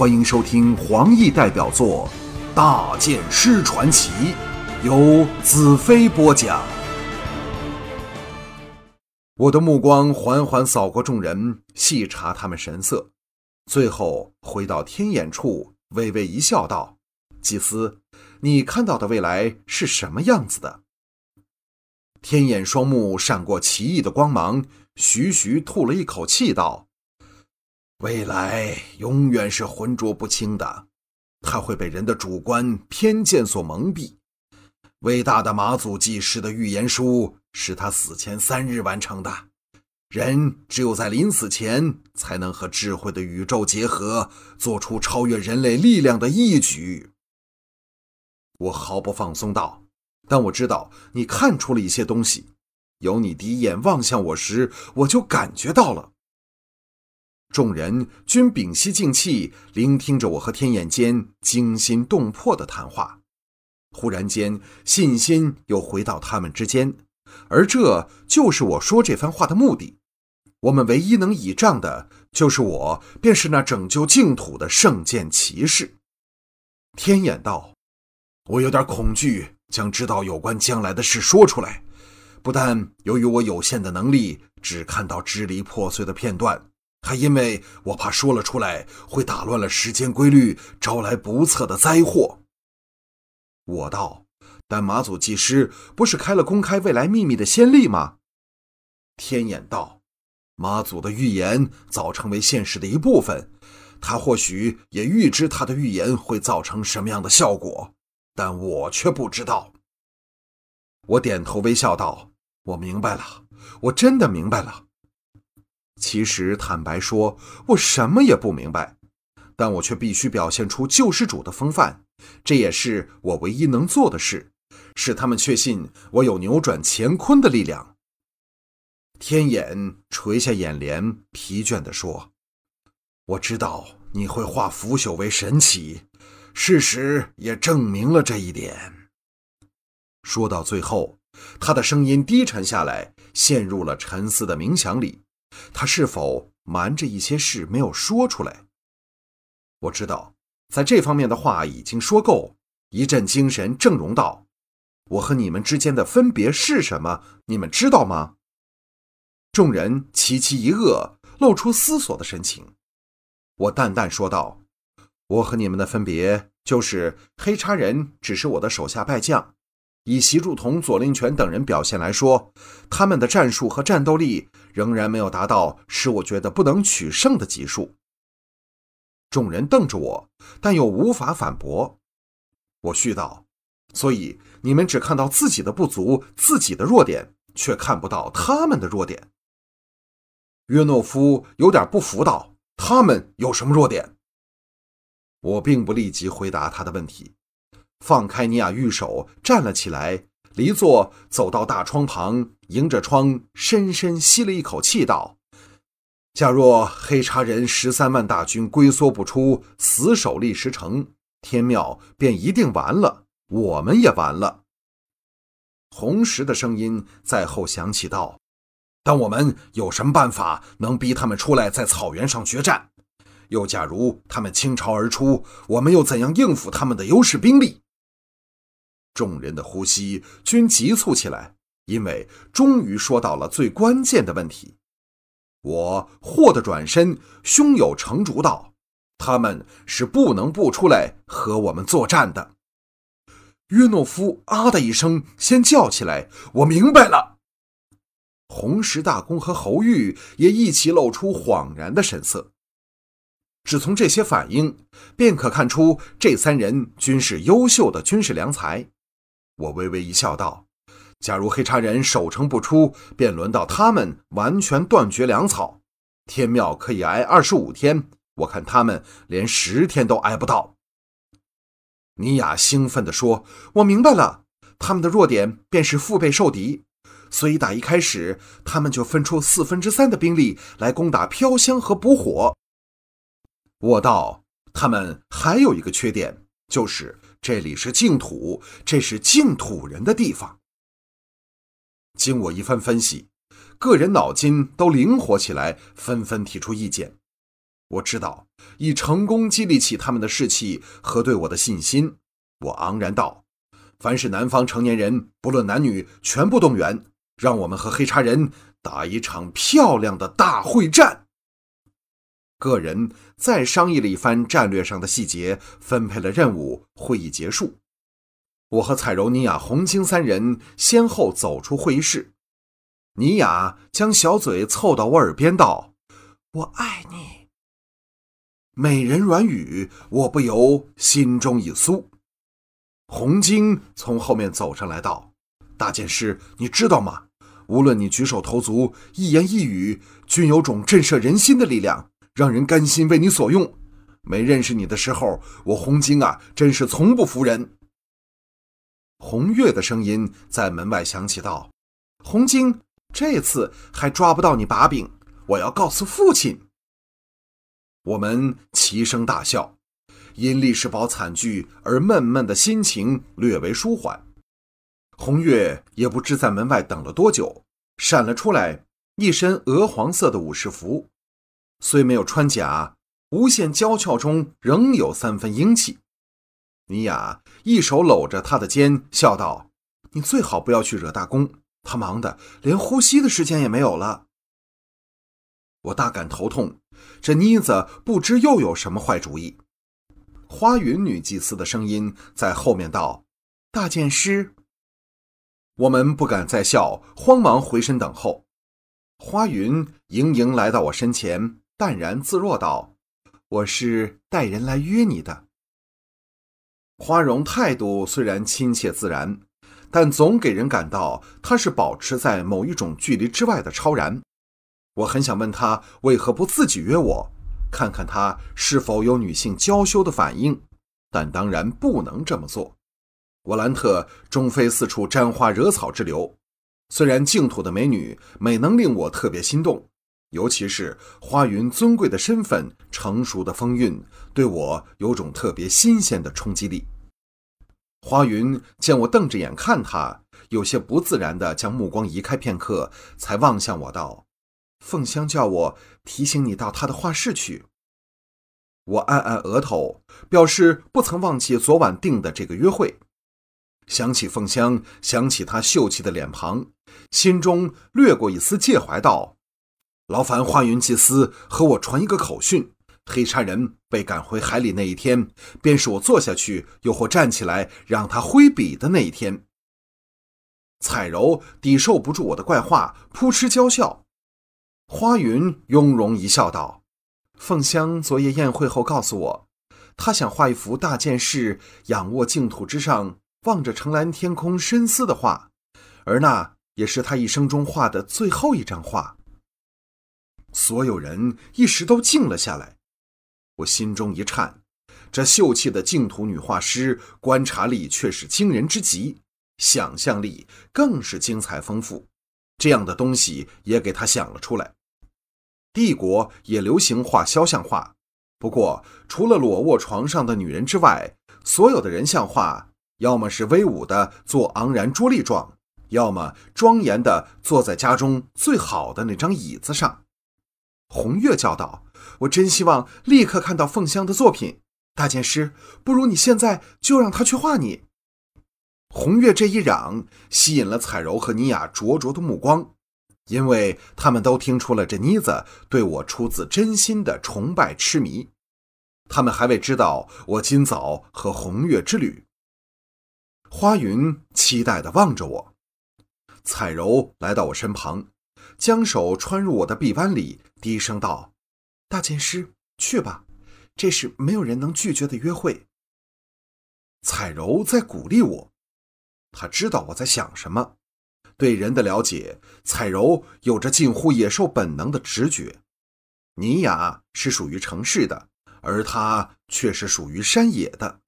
欢迎收听黄奕代表作《大剑师传奇》，由子飞播讲。我的目光缓缓扫过众人，细查他们神色，最后回到天眼处，微微一笑，道：“祭司，你看到的未来是什么样子的？”天眼双目闪过奇异的光芒，徐徐吐了一口气，道。未来永远是浑浊不清的，它会被人的主观偏见所蒙蔽。伟大的马祖祭师的预言书是他死前三日完成的。人只有在临死前，才能和智慧的宇宙结合，做出超越人类力量的义举。我毫不放松道：“但我知道你看出了一些东西。由你第一眼望向我时，我就感觉到了。”众人均屏息静气，聆听着我和天眼间惊心动魄的谈话。忽然间，信心又回到他们之间，而这就是我说这番话的目的。我们唯一能倚仗的，就是我便是那拯救净土的圣剑骑士。天眼道：“我有点恐惧，将知道有关将来的事说出来。不但由于我有限的能力，只看到支离破碎的片段。”还因为我怕说了出来会打乱了时间规律，招来不测的灾祸。我道，但马祖祭师不是开了公开未来秘密的先例吗？天眼道，马祖的预言早成为现实的一部分，他或许也预知他的预言会造成什么样的效果，但我却不知道。我点头微笑道：“我明白了，我真的明白了。”其实，坦白说，我什么也不明白，但我却必须表现出救世主的风范，这也是我唯一能做的事，使他们确信我有扭转乾坤的力量。天眼垂下眼帘，疲倦地说：“我知道你会化腐朽为神奇，事实也证明了这一点。”说到最后，他的声音低沉下来，陷入了沉思的冥想里。他是否瞒着一些事没有说出来？我知道，在这方面的话已经说够。一阵精神正容道：“我和你们之间的分别是什么？你们知道吗？”众人齐齐一愕，露出思索的神情。我淡淡说道：“我和你们的分别，就是黑叉人只是我的手下败将。”以习祝同、左令权等人表现来说，他们的战术和战斗力仍然没有达到使我觉得不能取胜的级数。众人瞪着我，但又无法反驳。我絮道：“所以你们只看到自己的不足、自己的弱点，却看不到他们的弱点。”约诺夫有点不服道：“他们有什么弱点？”我并不立即回答他的问题。放开尼亚玉手，站了起来，离座，走到大窗旁，迎着窗，深深吸了一口气，道：“假若黑茶人十三万大军龟缩不出，死守立石城，天庙便一定完了，我们也完了。”红石的声音在后响起，道：“但我们有什么办法能逼他们出来，在草原上决战？又假如他们倾巢而出，我们又怎样应付他们的优势兵力？”众人的呼吸均急促起来，因为终于说到了最关键的问题。我霍地转身，胸有成竹道：“他们是不能不出来和我们作战的。”约诺夫啊的一声，先叫起来：“我明白了。”红石大公和侯玉也一起露出恍然的神色。只从这些反应，便可看出这三人均是优秀的军事良才。我微微一笑，道：“假如黑茶人守城不出，便轮到他们完全断绝粮草。天庙可以挨二十五天，我看他们连十天都挨不到。”尼雅兴奋地说：“我明白了，他们的弱点便是腹背受敌，所以打一开始，他们就分出四分之三的兵力来攻打飘香和补火。”我道：“他们还有一个缺点，就是。”这里是净土，这是净土人的地方。经我一番分析，个人脑筋都灵活起来，纷纷提出意见。我知道，已成功激励起他们的士气和对我的信心。我昂然道：“凡是南方成年人，不论男女，全部动员，让我们和黑茶人打一场漂亮的大会战。”个人再商议了一番战略上的细节，分配了任务。会议结束，我和彩柔、尼雅、红晶三人先后走出会议室。尼雅将小嘴凑到我耳边道：“我爱你。”美人软语，我不由心中一酥。红晶从后面走上来道：“大剑师，你知道吗？无论你举手投足、一言一语，均有种震慑人心的力量，让人甘心为你所用。没认识你的时候，我红晶啊，真是从不服人。”红月的声音在门外响起道：“红晶，这次还抓不到你把柄，我要告诉父亲。”我们齐声大笑，因历史堡惨剧而闷闷的心情略为舒缓。红月也不知在门外等了多久，闪了出来，一身鹅黄色的武士服，虽没有穿甲，无限娇俏中仍有三分英气。尼雅一手搂着他的肩，笑道：“你最好不要去惹大公，他忙得连呼吸的时间也没有了。”我大感头痛。这妮子不知又有什么坏主意。花云女祭司的声音在后面道：“大剑师。”我们不敢再笑，慌忙回身等候。花云盈盈来到我身前，淡然自若道：“我是带人来约你的。”花荣态度虽然亲切自然，但总给人感到他是保持在某一种距离之外的超然。我很想问他为何不自己约我，看看他是否有女性娇羞的反应，但当然不能这么做。沃兰特终非四处沾花惹草之流，虽然净土的美女美能令我特别心动，尤其是花云尊贵的身份、成熟的风韵，对我有种特别新鲜的冲击力。花云见我瞪着眼看他，有些不自然地将目光移开片刻，才望向我道。凤香叫我提醒你到她的画室去。我按按额头，表示不曾忘记昨晚定的这个约会。想起凤香，想起她秀气的脸庞，心中掠过一丝介怀，道：“劳烦花云祭司和我传一个口讯：黑沙人被赶回海里那一天，便是我坐下去又或站起来让他挥笔的那一天。”彩柔抵受不住我的怪话，扑哧娇笑。花云雍容一笑，道：“凤香昨夜宴会后告诉我，她想画一幅大剑士仰卧净土之上，望着澄蓝天空深思的画，而那也是他一生中画的最后一张画。”所有人一时都静了下来。我心中一颤，这秀气的净土女画师，观察力却是惊人之极，想象力更是精彩丰富，这样的东西也给他想了出来。帝国也流行画肖像画，不过除了裸卧床上的女人之外，所有的人像画要么是威武的做昂然捉立状，要么庄严的坐在家中最好的那张椅子上。红月叫道：“我真希望立刻看到凤香的作品，大剑师，不如你现在就让他去画你。”红月这一嚷，吸引了彩柔和妮雅灼灼的目光。因为他们都听出了这妮子对我出自真心的崇拜痴迷，他们还未知道我今早和红月之旅。花云期待地望着我，彩柔来到我身旁，将手穿入我的臂弯里，低声道：“大剑师，去吧，这是没有人能拒绝的约会。”彩柔在鼓励我，她知道我在想什么。对人的了解，彩柔有着近乎野兽本能的直觉。尼雅是属于城市的，而她却是属于山野的。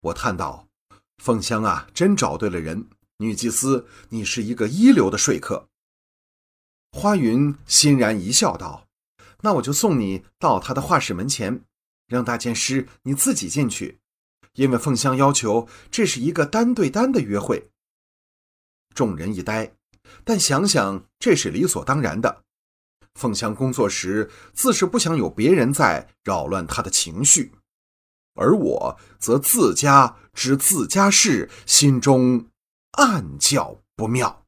我叹道：“凤香啊，真找对了人。女祭司，你是一个一流的说客。”花云欣然一笑，道：“那我就送你到他的画室门前，让大剑师你自己进去，因为凤香要求这是一个单对单的约会。”众人一呆，但想想这是理所当然的。凤香工作时，自是不想有别人在扰乱他的情绪，而我则自家知自家事，心中暗叫不妙。